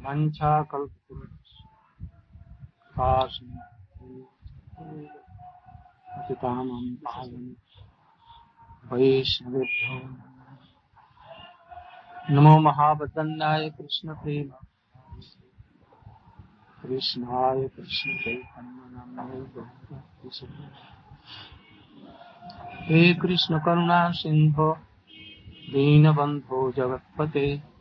वञ्छाकल्पतामं पावन् वैष्णवेभ्यो नमो महावदन्नाय कृष्णप्रेम। कृष्णाय कृष्ण हे कृष्ण करुणा सिंधो दीनबन्धो जगत्पते।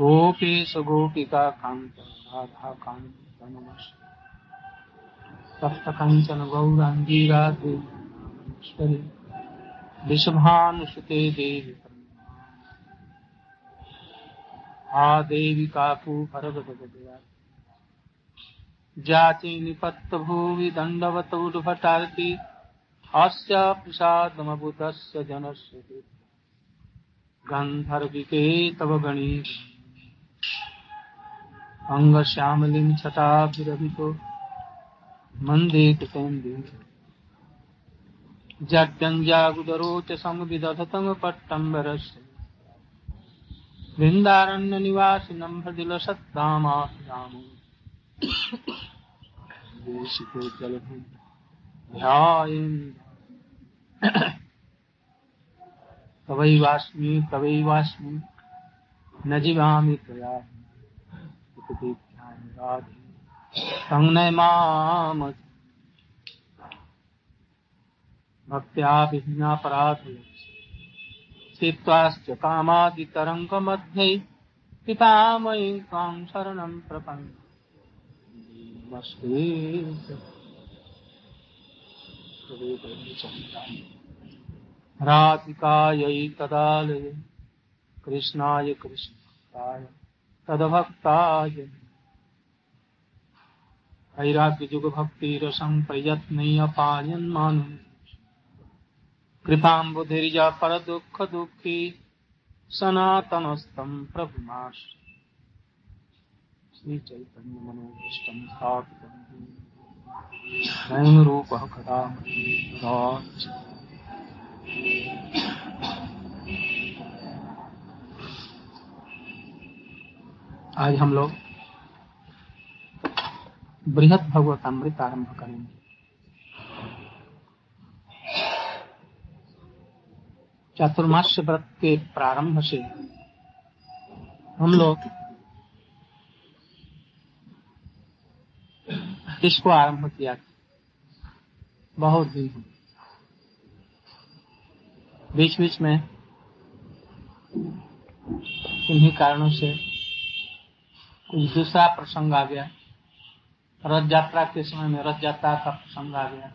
गोपेश गोपिका कान्त राधा कान्त नमस्ते। सप्तकञ्चन गौराङ्गी राधे विषभानुसुते देवी हा देवी काकू भरगदगदया जाति निपत्तभुवि दण्डवतोर्भटार्ति अस्य प्रसादमबुधस्य जनस्य गन्धर्विके तव गणी अङ्गश्यामलिं छटाभिरभितो मन्दे कृतेन्दे जड्डञ्जागुदरोच समविदधतमपट्टम्बरस्य वृन्दारण्यनिवासिनं हृदिलसत्तामामो देशिको जलभूम् ध्यायन्। तवैवास्मि तवैवास्मि न जीवामि त्वया राधे संनय माम भक्त्या विहीनापराध स्थित्वाश्च कामादितरङ्गमध्ये पितामयी त्वां शरणं प्रपन्नमस्ते राधिकायै तदालय कृष्णाय कृष्णाय तदभक्ताय। वैराग्य जुग भक्ति रसं प्रयत्न पायन मान कृपाम्बुधिर्या पर दुख दुखी सनातनस्तम प्रभुमाश। श्री चैतन्य मनोभीष्टम स्थापितम स्वयं रूप कदा आज हम लोग बृहद भगवत अमृत आरंभ करेंगे। चतुर्मास व्रत के प्रारंभ से हम लोग इसको आरंभ किया। बहुत दिन बीच बीच में इन्हीं कारणों से कुछ दूसरा प्रसंग आ गया। रथ यात्रा के समय में रथ यात्रा का प्रसंग आ गया।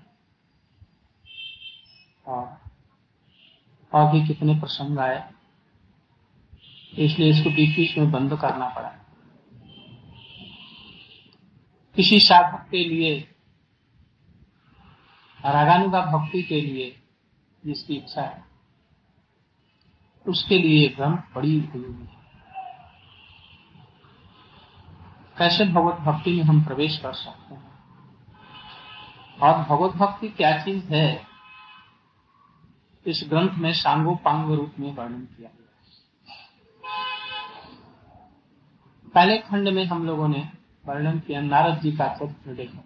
और और भी कितने प्रसंग आए। इसलिए इसको बीच बीच में बंद करना पड़ा। किसी साधक के लिए, रागानुगा भक्ति के लिए जिसकी इच्छा है, उसके लिए ग्रंथ बड़ी उपयोगी है। कैसे भगवत भक्ति में हम प्रवेश कर सकते हैं। और भगवत भक्ति क्या चीज़ है? इस ग्रंथ में सांगो पांग रूप में वर्णन किया गया पहले खंड में हम लोगों ने वर्णन किया, नारद जी का चरित्र देखा।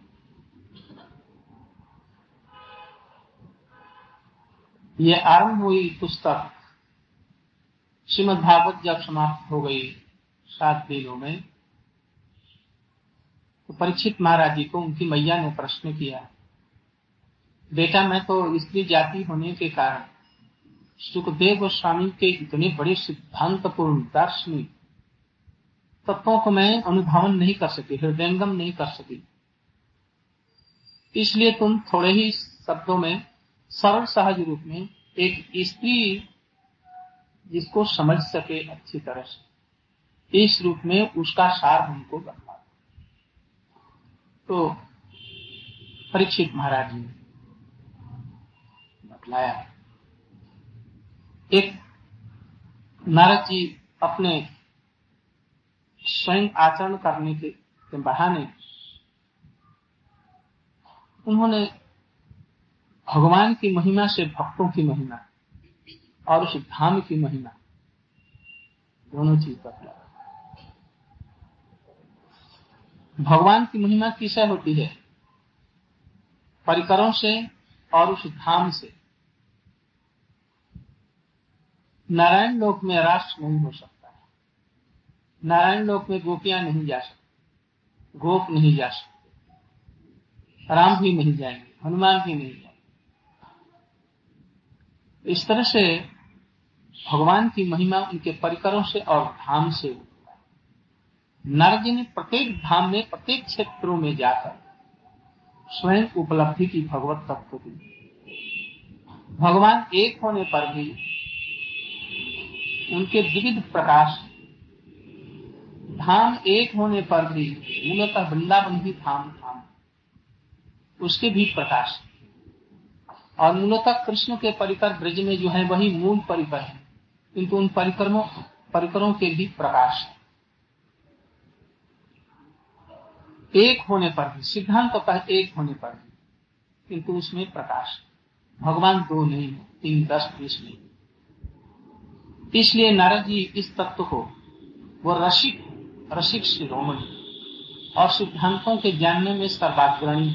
ये आरंभ हुई पुस्तक। श्रीमद भागवत जब समाप्त हो गई सात दिनों में परीक्षित महाराज जी को उनकी मैया ने प्रश्न किया, बेटा, मैं तो स्त्री जाति होने के कारण सुखदेव गोस्वामी के इतने बड़े सिद्धांतपूर्ण दार्शनिक तत्वों को मैं अनुधावन नहीं कर सकी, हृदयंगम नहीं कर सकी। इसलिए तुम थोड़े ही शब्दों में, सरल सहज रूप में एक स्त्री जिसको समझ सके अच्छी तरह से, इस रूप में उसका सार हमको बता तो परीक्षित महाराज जी ने बतलाया एक नारद जी अपने स्वयं आचरण करने के, के बहाने उन्होंने भगवान की महिमा से भक्तों की महिमा और उस धाम की महिमा दोनों चीज़ बतला भगवान की महिमा किसे होती है। परिकरों से और उस धाम से। नारायण लोक में राष्ट्र नहीं हो सकता। है नारायण लोक में गोपियाँ नहीं जा सकती। गोप नहीं जा सकते। राम भी नहीं जाएँगे, हनुमान भी नहीं जाएँगे। इस तरह से भगवान की महिमा उनके परिकरों से और धाम से होता नारद जी ने प्रत्येक धाम में, प्रत्येक क्षेत्रों में जाकर स्वयं उपलब्धि की भगवत तत्व की भगवान एक होने पर भी उनके विविध प्रकाश, धाम एक होने पर भी मूलतः वृंदावन भी धाम धाम उसके भी प्रकाश। और मूलतः कृष्ण के परिकर ब्रज में जो है, वही मूल परिकर है। किंतु उन परिक्रमों परिकरों के भी प्रकाश है। एक होने पर भी, सिद्धांत तो एक होने पर भी, किंतु उसमें प्रकाश भगवान दो नहीं है, तीन दस बीस नहीं इसलिए नारद जी इस तत्व को, वो रसिक रसिक शिरोमणि और सिद्धांतों के जानने में सर्वाग्रणी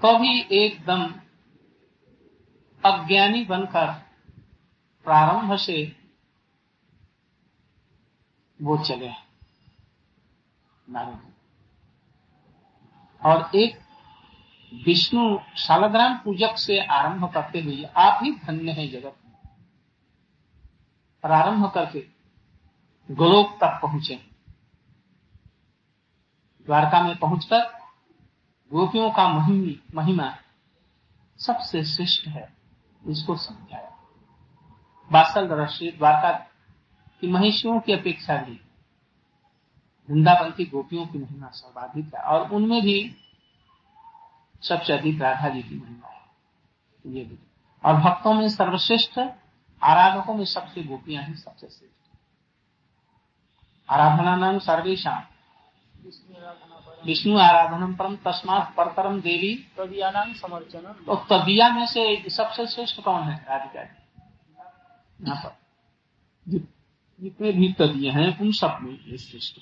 कभी एकदम अज्ञानी बनकर प्रारंभ से वो चले नारद और एक विष्णु शालग्राम पूजक से आरंभ करते हुए आप ही धन्य है जगत में। प्रारंभ करके गोलोक तक पहुँचे। द्वारका में पहुंचकर गोपियों का महिमी महिमा सबसे श्रेष्ठ है, इसको समझाया। बासल द्वारका की महिषियों की अपेक्षा भी वृंदावन की गोपियों की महिमा सर्वाधिक है और उनमें भी सबसे अधिक राधा जी की महिमा है। ये भी। और भक्तों में सर्वश्रेष्ठ आराधकों में सबसे गोपियाँ ही सबसे श्रेष्ठ। आराधना नाम सर्वेशा विष्णु आराधनम परम तस्मात परतरम देवी। तदिया नाम समर्चनम तो तदिया में से सबसे श्रेष्ठ कौन है राधिका जी यहाँ पर। जितने भी तदिया हैं उन सब में ये श्रेष्ठ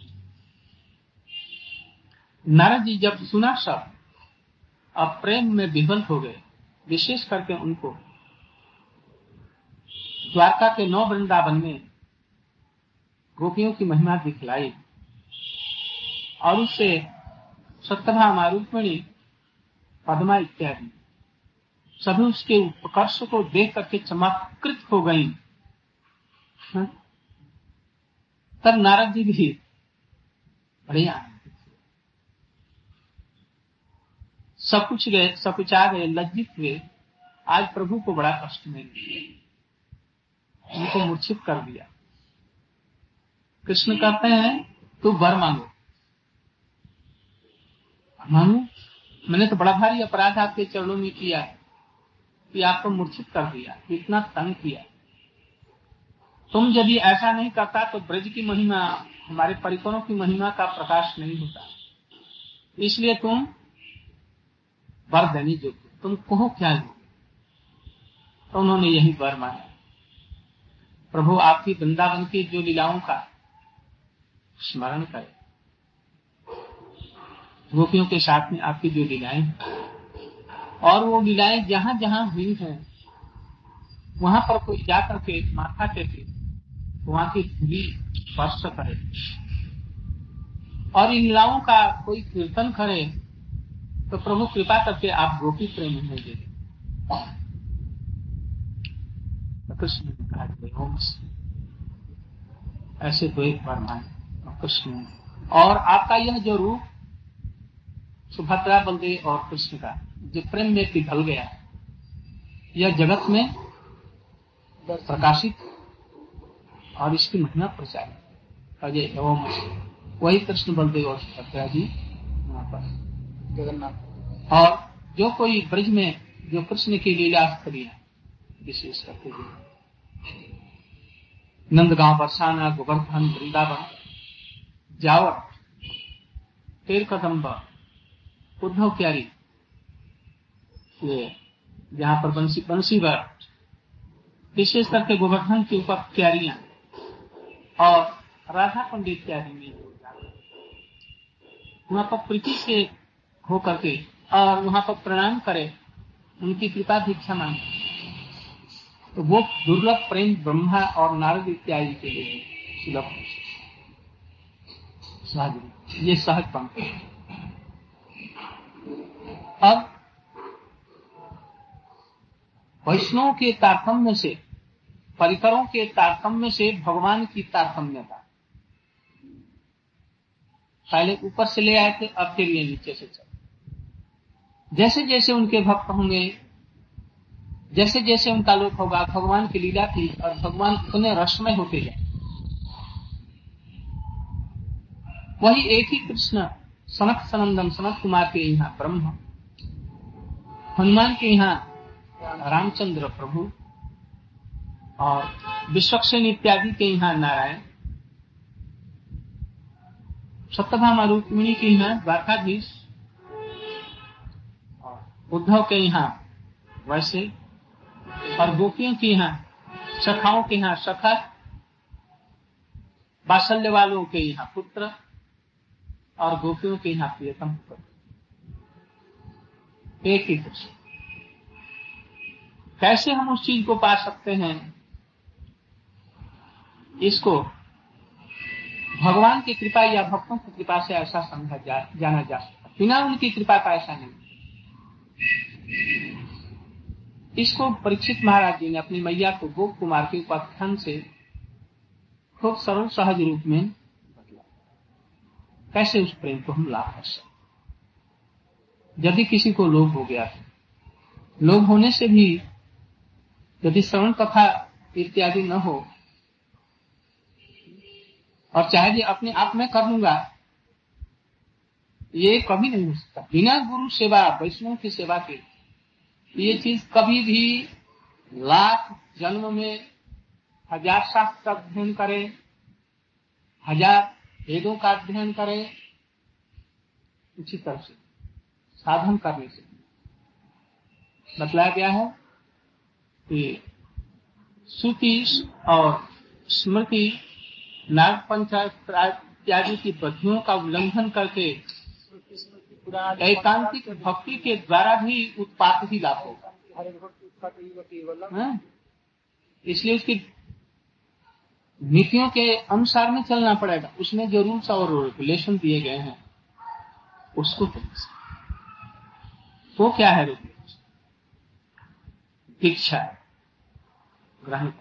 नारद जी जब सुना सब, अब प्रेम में विफल हो गए, विशेष करके उनको। द्वारका के नौ वृंदावन में गोपियों की महिमा दिखलाई और उससे सत्यभामा रुक्मिणी पदमा इत्यादि, सभी उसके उपकर्ष को देख करके चमत्कृत हो गई। तब नारद जी भी बड़े सब कुछ गए, सब कुछ आ गए, लज्जित हुए। आज प्रभु को बड़ा कष्ट मिल उनको मूर्छित कर दिया। कृष्ण कहते हैं, तू वर मांगो। मांगो? मैंने तो बड़ा भारी अपराध आपके चरणों में किया है कि आपको मूर्छित कर दिया, इतना तंग किया। तुम यदि ऐसा नहीं करता तो ब्रज की महिमा, हमारे परिकरों की महिमा का प्रकाश नहीं होता। इसलिए तुम वर देनी जो तुम कहो क्या तो उन्होंने यही वर मांगा प्रभु, आपकी वृंदावन की जो लीलाओं का स्मरण करे। गोपियों के साथ में आपकी जो लीलाएँ और वो लीलाएँ जहाँ जहाँ हुई हैं, वहाँ पर कोई जाकर के माथा टेके, वहाँ की धूली स्पर्श करे। और इन लीलाओं का कोई कीर्तन करे तो प्रभु कृपा करके आप गोपी प्रेम में दे कृष्ण ने कहा ऐसे तो एक बार माने कृष्ण और आपका यह जो रूप, सुभद्रा बलदेव और कृष्ण का, जो प्रेम में पिघल गया, यह जगत में प्रकाशित और इसकी महिमा प्रचारित वही कृष्ण बलदेव और सुभद्रा जी वहाँ पर। जगन्नाथ। और जो कोई ब्रज में, जो कृष्ण की लीला स्थली है, विशेष करके जो नंदगांव, बरसाना, गोवर्धन, वृंदावन, जावर तेर कदम्ब उद्धव क्यारी, ये जहाँ पर बंसी बंसी विशेष करके गोवर्धन के ऊपर क्यारियाँ, और राधा पंडित क्यारी में पर प्रीति से हो करके और वहाँ पर प्रणाम करे। उनकी कृपा भिक्षा मांगे तो वो दुर्लभ प्रेम ब्रह्मा और नारद इत्यादि के लिए सुलभ सहज ये सहज पंख अब वैष्णव के तारतम्य से, परिकरों के तारतम्य से भगवान की तारतम्यता। पहले ऊपर से ले आए थे, अब फिर ये नीचे से चल। जैसे जैसे उनके भक्त होंगे जैसे जैसे उनका लोक होगा, भगवान की लीला थी और भगवान उतने रसमय होते जाए। वही एक ही कृष्ण सनत सनंदन सनत कुमार के यहाँ ब्रह्म, हनुमान के यहाँ रामचंद्र प्रभु और विश्वक्षण इत्यादि के यहाँ नारायण सत्यभामा रुक्मिणी के यहाँ द्वारकाधीश उद्धव के यहाँ वैसे और गोपियों के यहाँ सखाओं के यहाँ सखा बासल्य वालों के यहाँ पुत्र और गोपियों के यहाँ प्रियतम एक ही कृष्ण कैसे हम उस चीज़ को पा सकते हैं? इसको भगवान की कृपा या भक्तों की कृपा से ऐसा समझा जा, जाना जा सकता बिना उनकी कृपा का ऐसा नहीं। इसको परीक्षित महाराज जी ने अपनी मैया को गोप कुमार के उपाख्यान से खूब सरल सहज रूप में बदला कैसे उस प्रेम को हम लाभ कर सकते यदि किसी को लोभ हो गया है, लोभ होने से भी यदि श्रवण कथा इत्यादि न हो, और चाहे ये अपने आप में कर लूँगा ये कभी नहीं हो सकता। बिना गुरु सेवा, वैष्णव की सेवा के। ये चीज़ कभी भी लाख जन्म में हज़ार शास्त्र का अध्ययन करे, हज़ार वेदों का अध्ययन करे, उसी तरह से, साधन करने से। बतलाया गया है कि श्रुति और स्मृति नाग पंचायत इत्यादि की पद्धियों का उल्लंघन करके एकांतिक भक्ति के द्वारा भी उत्पाद ही लाभ होगा। इसलिए उसकी नीतियों के अनुसार में चलना पड़ेगा। उसमें जो रूल्स और रेगुलेशन दिए गए हैं, उसको वो क्या है दीक्षा, ग्रहण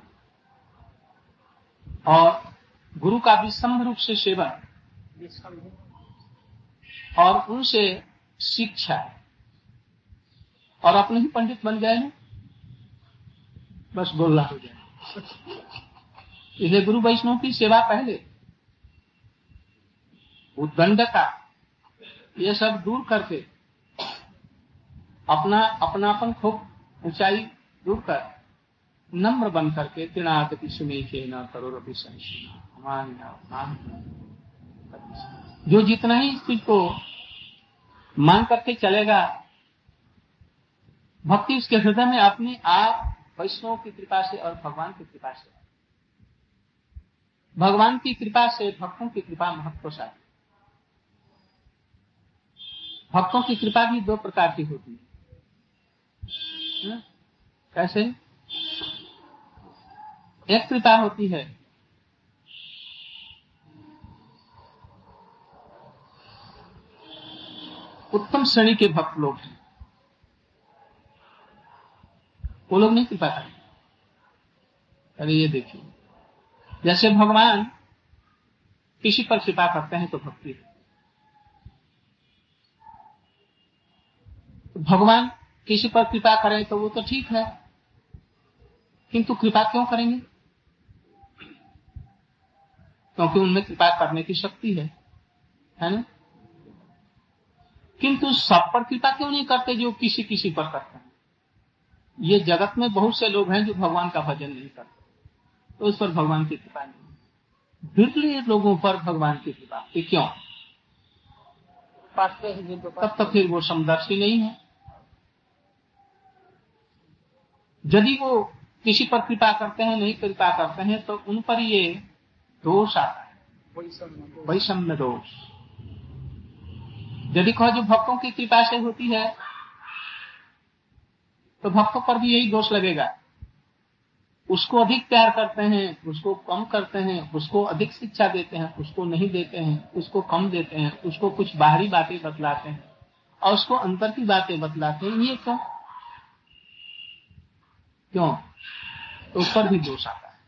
और गुरु का विषम रूप से सेवन। और उनसे शिक्षा और अपने ही पंडित बन गए हैं? बस बोलना हो जाए इसलिए गुरु वैष्णव की सेवा पहले। उद्दंड का ये सब दूर करके, अपना अपनापन खूब ऊंचाई दूर कर, नम्र बन करके तृणागति सुनी के न करो रवि जो जितना ही इस चीज़ को मान करके चलेगा, भक्ति उसके हृदय में अपने आप वैष्णव की कृपा से और भगवान की कृपा से। भगवान की कृपा से भक्तों की कृपा महत्वशाली। भक्तों की कृपा भी दो प्रकार की होती है। कैसे? एक कृपा होती है उत्तम श्रेणी के भक्त लोग हैं। वो लोग नहीं कृपा करें। अरे ये देखिए। जैसे भगवान किसी पर कृपा करते हैं तो भक्ति भगवान किसी पर कृपा करें तो वो तो ठीक है। किंतु कृपा क्यों करेंगे? क्योंकि उनमें कृपा करने की शक्ति है। है ना? किंतु सब पर कृपा क्यों नहीं करते जो किसी किसी पर करते हैं? ये जगत में बहुत से लोग हैं जो भगवान का भजन नहीं करते। तो उस पर भगवान की कृपा नहीं बिरले लोगों पर भगवान की कृपा कि क्यों? तब तक फिर वो समदर्शी नहीं है। यदि वो किसी पर कृपा करते हैं नहीं कृपा करते हैं तो उन पर ये दोष आता है। वैषम्य दोष। यदि कहो जो भक्तों की कृपा से होती है तो भक्तों पर भी यही दोष लगेगा। उसको अधिक प्यार करते हैं, उसको कम करते हैं, उसको अधिक शिक्षा देते हैं, उसको नहीं देते हैं, उसको कम देते हैं, उसको कुछ बाहरी बातें बतलाते हैं और उसको अंतर की बातें बतलाते हैं, ये क्यों? क्यों? तो उस पर भी दोष आता है।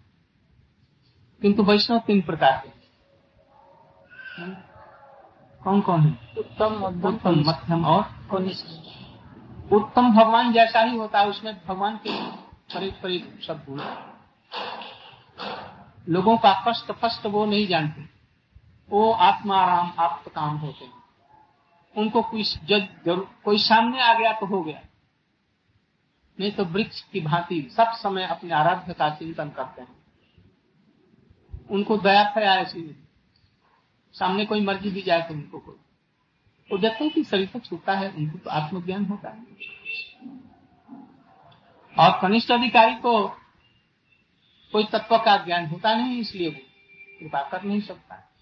किंतु वैष्णव तीन प्रकार के। कौन कौन है? उत्तम उत्तम मध्यम और? उत्तम भगवान जैसा ही होता है उसमें भगवान के करीब करीब सब गुण लोगों का कष्ट फष्ट वो नहीं जानते। वो आत्माराम आप काम होते हैं। उनको कोई जज कोई सामने आ गया तो हो गया। नहीं तो वृक्ष की भांति सब समय अपने आराध्य का चिंतन करते हैं। उनको दया फया ऐसी। सामने कोई मर्ज़ी दी जाए तो उनको कोई। वो देखते हैं कि शरीर है, उनको तो आत्मज्ञान होता है। और कनिष्ठ अधिकारी को कोई तत्व का ज्ञान होता नहीं, इसलिए वो कृपा कर नहीं सकता।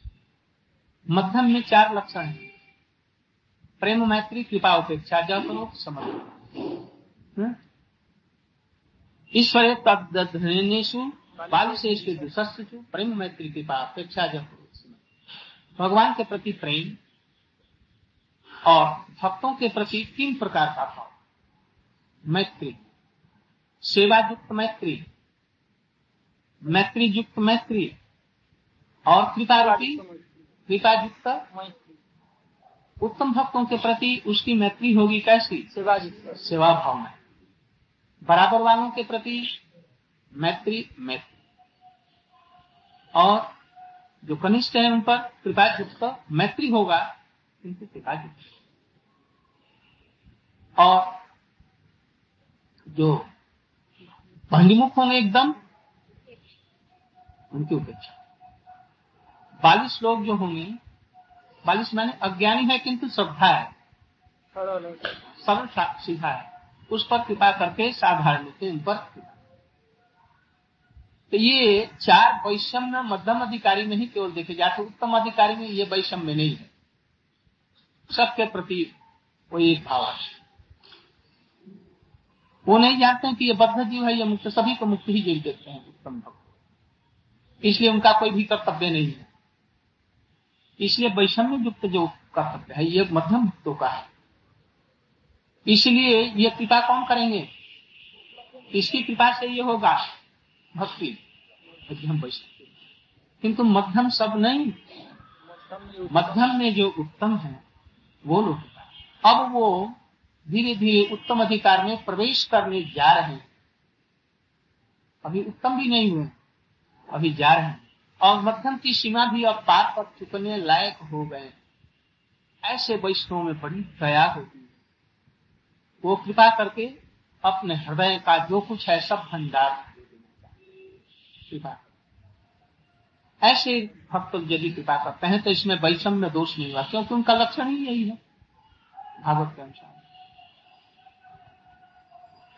मध्यम में चार लक्षण है। प्रेम, मैत्री, कृपा, उपेक्षा जपरोप समर्पण। ईश्वर तद्दधनेशु बालुशेष दुसस्सु प्रेम, मैत्री, कृपा अपेक्षा जपरोप भगवान के प्रति प्रेम और भक्तों के प्रति तीन प्रकार का भाव। मैत्री सेवा युक्त मैत्री मैत्री युक्त मैत्री और कृपा रूपी कृपा युक्त मैत्री। उत्तम भक्तों के प्रति उसकी मैत्री होगी कैसी? सेवा सेवा भाव में बराबर वालों के प्रति मैत्री मैत्री। और जो कनिष्ठ है उन पर कृपा युक्त मैत्री होगा उनकी कृपा और जो बहिर्मुख होंगे एकदम उनकी उपेक्षा। बालिश लोग जो होंगे बालिश माने अज्ञानी है किंतु श्रद्धा है। सरल सीधा है। उस पर कृपा करके साधारण उन पर कृपा तो ये चार वैषम्य मध्यम अधिकारी में ही केवल देखे जाते उत्तम अधिकारी में ये वैषम्य नहीं है। सबके प्रति वो एक भाव वो नहीं जानते कि ये बद्ध जीव है ये मुक्त, सभी को मुक्त ही जीव देते हैं, उत्तम भक्त इसलिए उनका कोई भी कर्तव्य नहीं है। इसलिए वैषम्य युक्त जो कर्तव्य है, ये मध्यम भक्तों का है। इसलिए ये कृपा कौन करेंगे? इसकी कृपा से ये होगा। भक्ति। मध्यम वैष्णव किंतु मध्यम सब नहीं। मध्यम में जो उत्तम है, वो लोग अब वो धीरे धीरे उत्तम अधिकार में प्रवेश करने जा रहे हैं। अभी उत्तम भी नहीं हुए, अभी जा रहे हैं। और मध्यम की सीमा भी अब पार पर चुकने लायक हो गए ऐसे वैष्णव में बड़ी दया होती है। वो कृपा करके अपने हृदय का जो कुछ है सब भंडार। कृपा ऐसे भक्त यदि कृपा करते हैं तो इसमें वैषम्य दोष नहीं हुआ क्योंकि उनका लक्षण ही यही है, भागवत के अनुसार।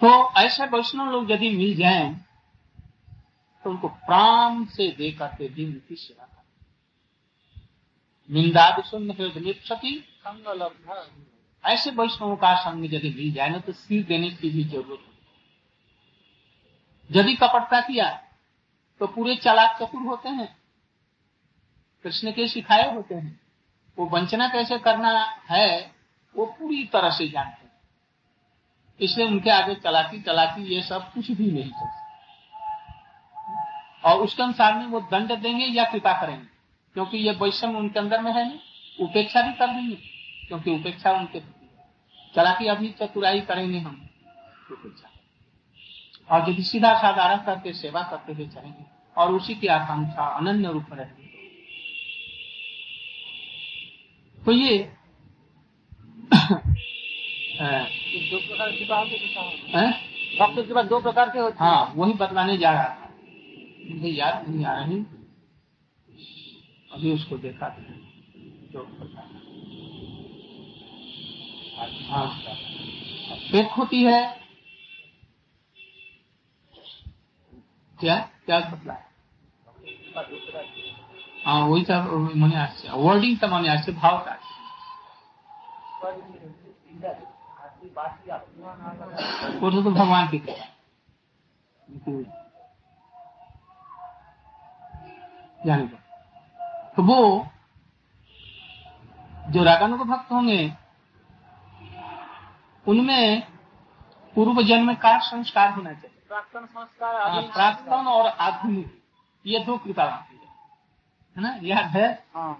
तो ऐसे वैष्णव लोग यदि मिल जाएँ तो उनको प्राण से दे करके भी उनकी सेवा करें निंदा संग ऐसे वैष्णवों का संग यदि मिल जाए ना तो सिर देने की भी ज़रूरत यदि कपटता किया तो पूरे चालाक चतुर होते हैं। कृष्ण के सिखाए होते हैं। वो वंचना कैसे करना है, वो पूरी तरह से जानते हैं। इसलिए उनके आगे चलाकी चलाकी ये सब कुछ भी नहीं चल और उसके अनुसार में वो दंड देंगे या कृपा करेंगे। क्योंकि ये वैषम्य उनके अंदर में है नहीं, उपेक्षा भी कर देंगे। क्योंकि उपेक्षा उनके है। अभी चतुराई करेंगे हम, उपेक्षा। और यदि सीधा साधारण करके सेवा करते हुए चलेंगे और उसी की आकांक्षा अनन्य रूप में रहेगी तो ये दो प्रकार की बात है कि कहा हैं? भक्त के बाद दो प्रकार के होते हाँ। वही बतलाने जा रहा था। मुझे याद नहीं आ रही। अभी उसको देखा था। जो प्रकार। हाँ एक होती है क्या? क्या बतला हाँ? वही सब मने का मने आश्चर्य, भाव का आश्चर्य। वो तो भगवान की जाने दो। तो वो, जो रागानु भक्त होंगे, उनमें पूर्व जन्म का संस्कार होना चाहिए। प्राक्तन संस्कार हाँ, प्राक्तन और आधुनिक ये दो कृपा है। है ना? याद है हाँ।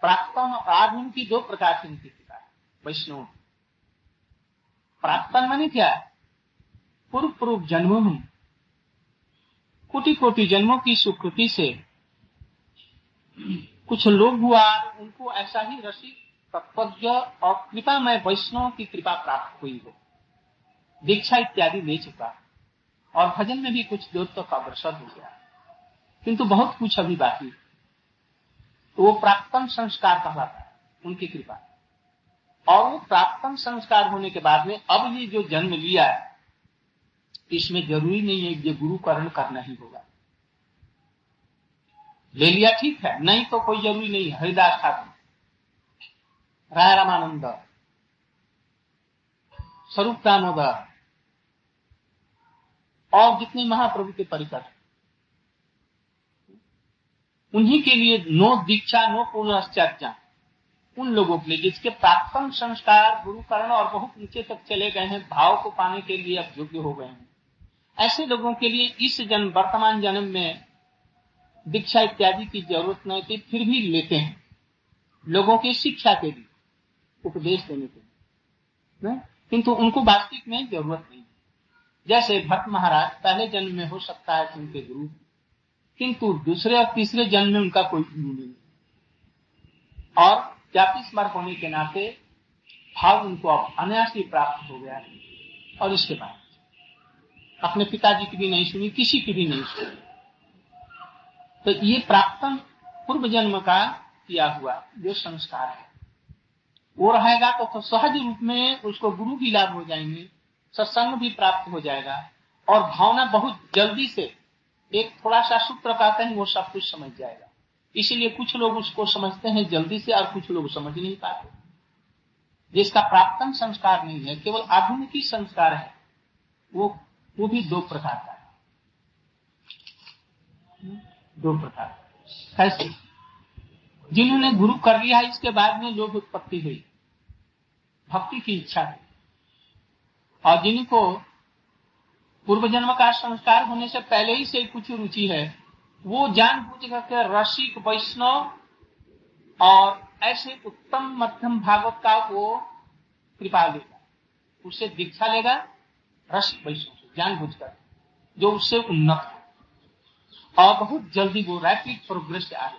प्राक्तन और आधुनिक की दो प्रकार की उनकी कृपा है। वैष्णव। प्राक्तन माने क्या? है? पूर्व पूर्व जन्मों में कोटि कोटि जन्मों की सुकृति से कुछ लोग हुआ उनको ऐसा ही रसिक तत्वज्ञ और कृपा में वैष्णव की कृपा प्राप्त हुई हो। दीक्षा इत्यादि ले चुका। और भजन में भी कुछ दूर तक अग्रसर हो गया। किंतु बहुत कुछ अभी बाकी तो वो प्राप्तन संस्कार कहलाता है, उनकी कृपा। और वो प्राप्तन संस्कार होने के बाद में अब ये जो जन्म लिया है, इसमें ज़रूरी नहीं है कि गुरुकरण करना ही होगा। ले लिया ठीक है, नहीं तो कोई ज़रूरी नहीं है। हरिदास ठाकुर, राय रामानंद, स्वरूप दामोदर और जितने महाप्रभु के परिकर उन्हीं के लिए नो दीक्षा, नो पुनश्चर्चा उन लोगों के लिए जिसके प्राक्तन संस्कार, गुरुकरण और बहुत नीचे तक चले गए हैं, भाव को पाने के लिए अब योग्य हो गए हैं। ऐसे लोगों के लिए इस जन्म, वर्तमान जन्म में दीक्षा इत्यादि की ज़रूरत नहीं थी, फिर भी लेते हैं। लोगों की शिक्षा के लिए, उपदेश देने के लिए? किंतु उनको वास्तविक में ज़रूरत नहीं। जैसे भट्ट महाराज पहले जन्म में हो सकता है उनके गुरु किंतु दूसरे और तीसरे जन्म में उनका कोई गुरु नहीं और जाति स्मर होने के नाते भाव उनको अब अनायास ही प्राप्त हो गया है। और इसके बाद अपने पिताजी की भी नहीं सुनी किसी की भी नहीं सुनी। तो ये प्राप्तन पूर्व जन्म का किया हुआ जो संस्कार है वो रहेगा तो, तो सहज रूप में उसको गुरु की लाभ हो जाएँगे। सत्संग भी प्राप्त हो जाएगा। और भावना बहुत जल्दी से एक थोड़ा सा सूत्र कहते हैं, वो सब कुछ समझ जाएगा। इसीलिए कुछ लोग उसको समझते हैं जल्दी से और कुछ लोग समझ नहीं पाते। जिसका प्राप्तन संस्कार नहीं है, केवल आधुनिक संस्कार है, वो वो भी दो प्रकार का है। दो प्रकार कैसे? जिन्होंने गुरु कर लिया इसके बाद में लोग उत्पत्ति हुई, भक्ति की इच्छा है और जिनको पूर्व जन्म का संस्कार होने से पहले ही से कुछ रुचि है। वो जान बूझ करके रसिक वैष्णव और ऐसे उत्तम मध्यम भागवत का वो कृपा लेगा। उससे दीक्षा लेगा रसिक वैष्णव से जान बूझ कर जो उससे उन्नत है। और बहुत जल्दी वो रैपिड प्रोग्रेस आ रही